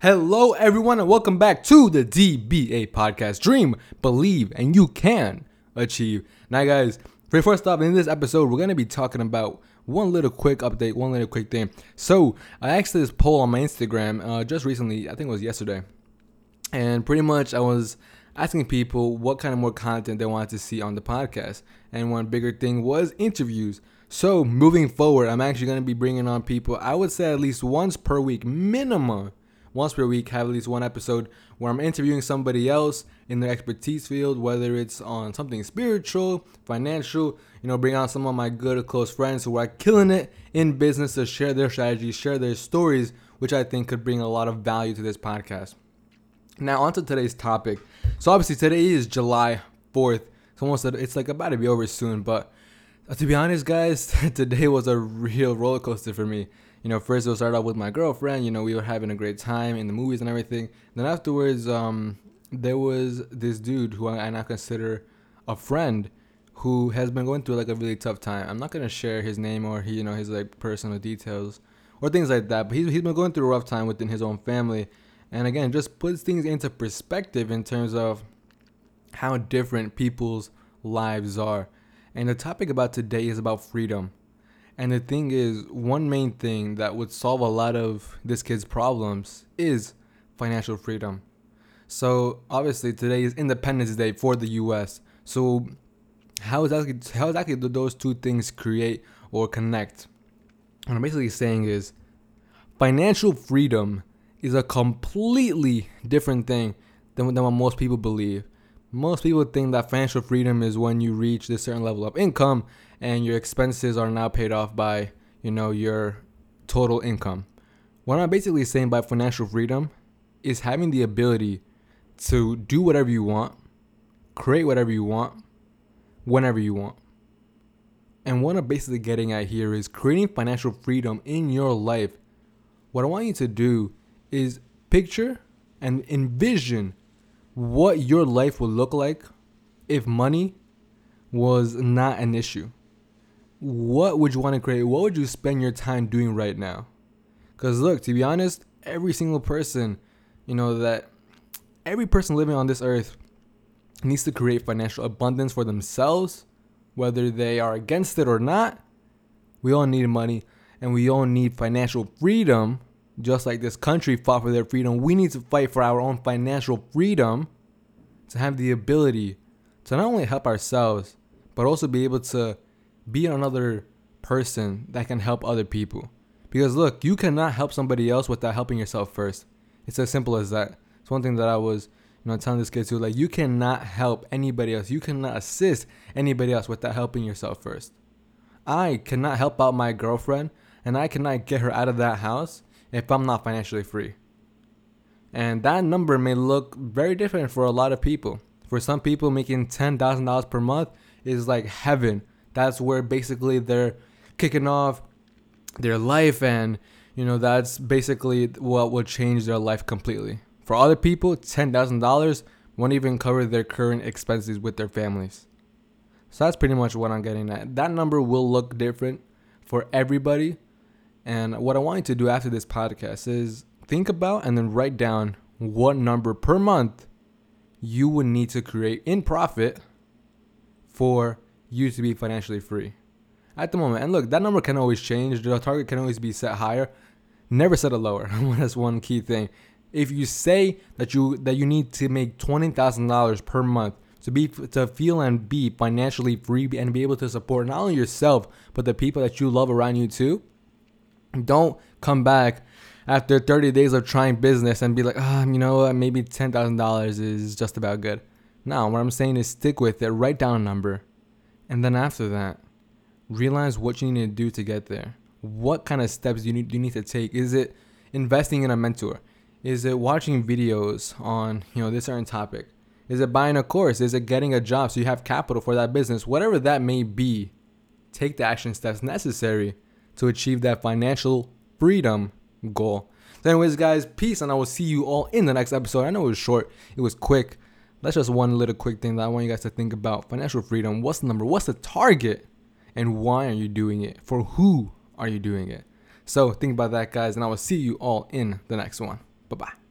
Hello, everyone, and welcome back to the DBA podcast. Dream, believe, and you can achieve. Now, guys, before I stop in this episode, we're gonna be talking about one little quick update, one little quick thing. So, I asked this poll on my Instagram uh, just recently. I think it was yesterday, and pretty much I was asking people what kind of more content they wanted to see on the podcast. And one bigger thing was interviews. So, moving forward, I'm actually gonna be bringing on people. I would say at least once per week, minimum once per week have at least one episode where I'm interviewing somebody else in their expertise field, whether it's on something spiritual, financial, you know, bring on some of my good close friends who are killing it in business to share their strategies, share their stories, which I think could bring a lot of value to this podcast. Now, on to today's topic. So, obviously, today is July 4th. It's almost, it's like about to be over soon, but to be honest, guys, today was a real roller coaster for me you know, first it started off with my girlfriend. You know, we were having a great time in the movies and everything. Then afterwards, um, there was this dude who I, I now consider a friend who has been going through like a really tough time. I'm not gonna share his name or he, you know, his like personal details or things like that. But he's he's been going through a rough time within his own family, and again, just puts things into perspective in terms of how different people's lives are. And the topic about today is about freedom. And the thing is, one main thing that would solve a lot of this kid's problems is financial freedom. So obviously today is Independence Day for the U.S. So how that? How exactly do those two things create or connect? What I'm basically saying is, financial freedom is a completely different thing than, than what most people believe. Most people think that financial freedom is when you reach this certain level of income and your expenses are now paid off by, you know, your total income. What I'm basically saying by financial freedom is having the ability to do whatever you want, create whatever you want, whenever you want. And what I'm basically getting at here is creating financial freedom in your life. What I want you to do is picture and envision what your life would look like if money was not an issue what would you want to create? What would you spend your time doing right now? Because look, to be honest, every single person, you know, that every person living on this earth needs to create financial abundance for themselves, whether they are against it or not. We all need money and we all need financial freedom. Just like this country fought for their freedom, we need to fight for our own financial freedom to have the ability to not only help ourselves, but also be able to be another person that can help other people. Because look, you cannot help somebody else without helping yourself first. It's as simple as that. It's one thing that I was, you know, telling this kid too. Like, you cannot help anybody else. You cannot assist anybody else without helping yourself first. I cannot help out my girlfriend, and I cannot get her out of that house if I'm not financially free. And that number may look very different for a lot of people. For some people, making $10,000 per month is like heaven that's where basically they're kicking off their life and you know that's basically what will change their life completely for other people $10000 won't even cover their current expenses with their families so that's pretty much what i'm getting at that number will look different for everybody and what i want you to do after this podcast is think about and then write down what number per month you would need to create in profit for you to be financially free at the moment. And look, that number can always change. The target can always be set higher. Never set it lower. That's one key thing. If you say that you that you need to make twenty thousand dollars per month to be to feel and be financially free and be able to support not only yourself but the people that you love around you too, don't come back after 30 days of trying business and be like, oh, you know what, maybe $10,000 is just about good. No, what I'm saying is stick with it. Write down a number. And then after that, realize what you need to do to get there. What kind of steps you need, you need to take? Is it investing in a mentor? Is it watching videos on, you know, this certain topic? Is it buying a course? Is it getting a job so you have capital for that business? Whatever that may be, take the action steps necessary to achieve that financial freedom goal. So anyways, guys, peace, and I will see you all in the next episode. I know it was short, it was quick, that's just one little quick thing that I want you guys to think about. Financial freedom. What's the number? What's the target? And why are you doing it? For who are you doing it? So think about that, guys, and I will see you all in the next one. Bye bye.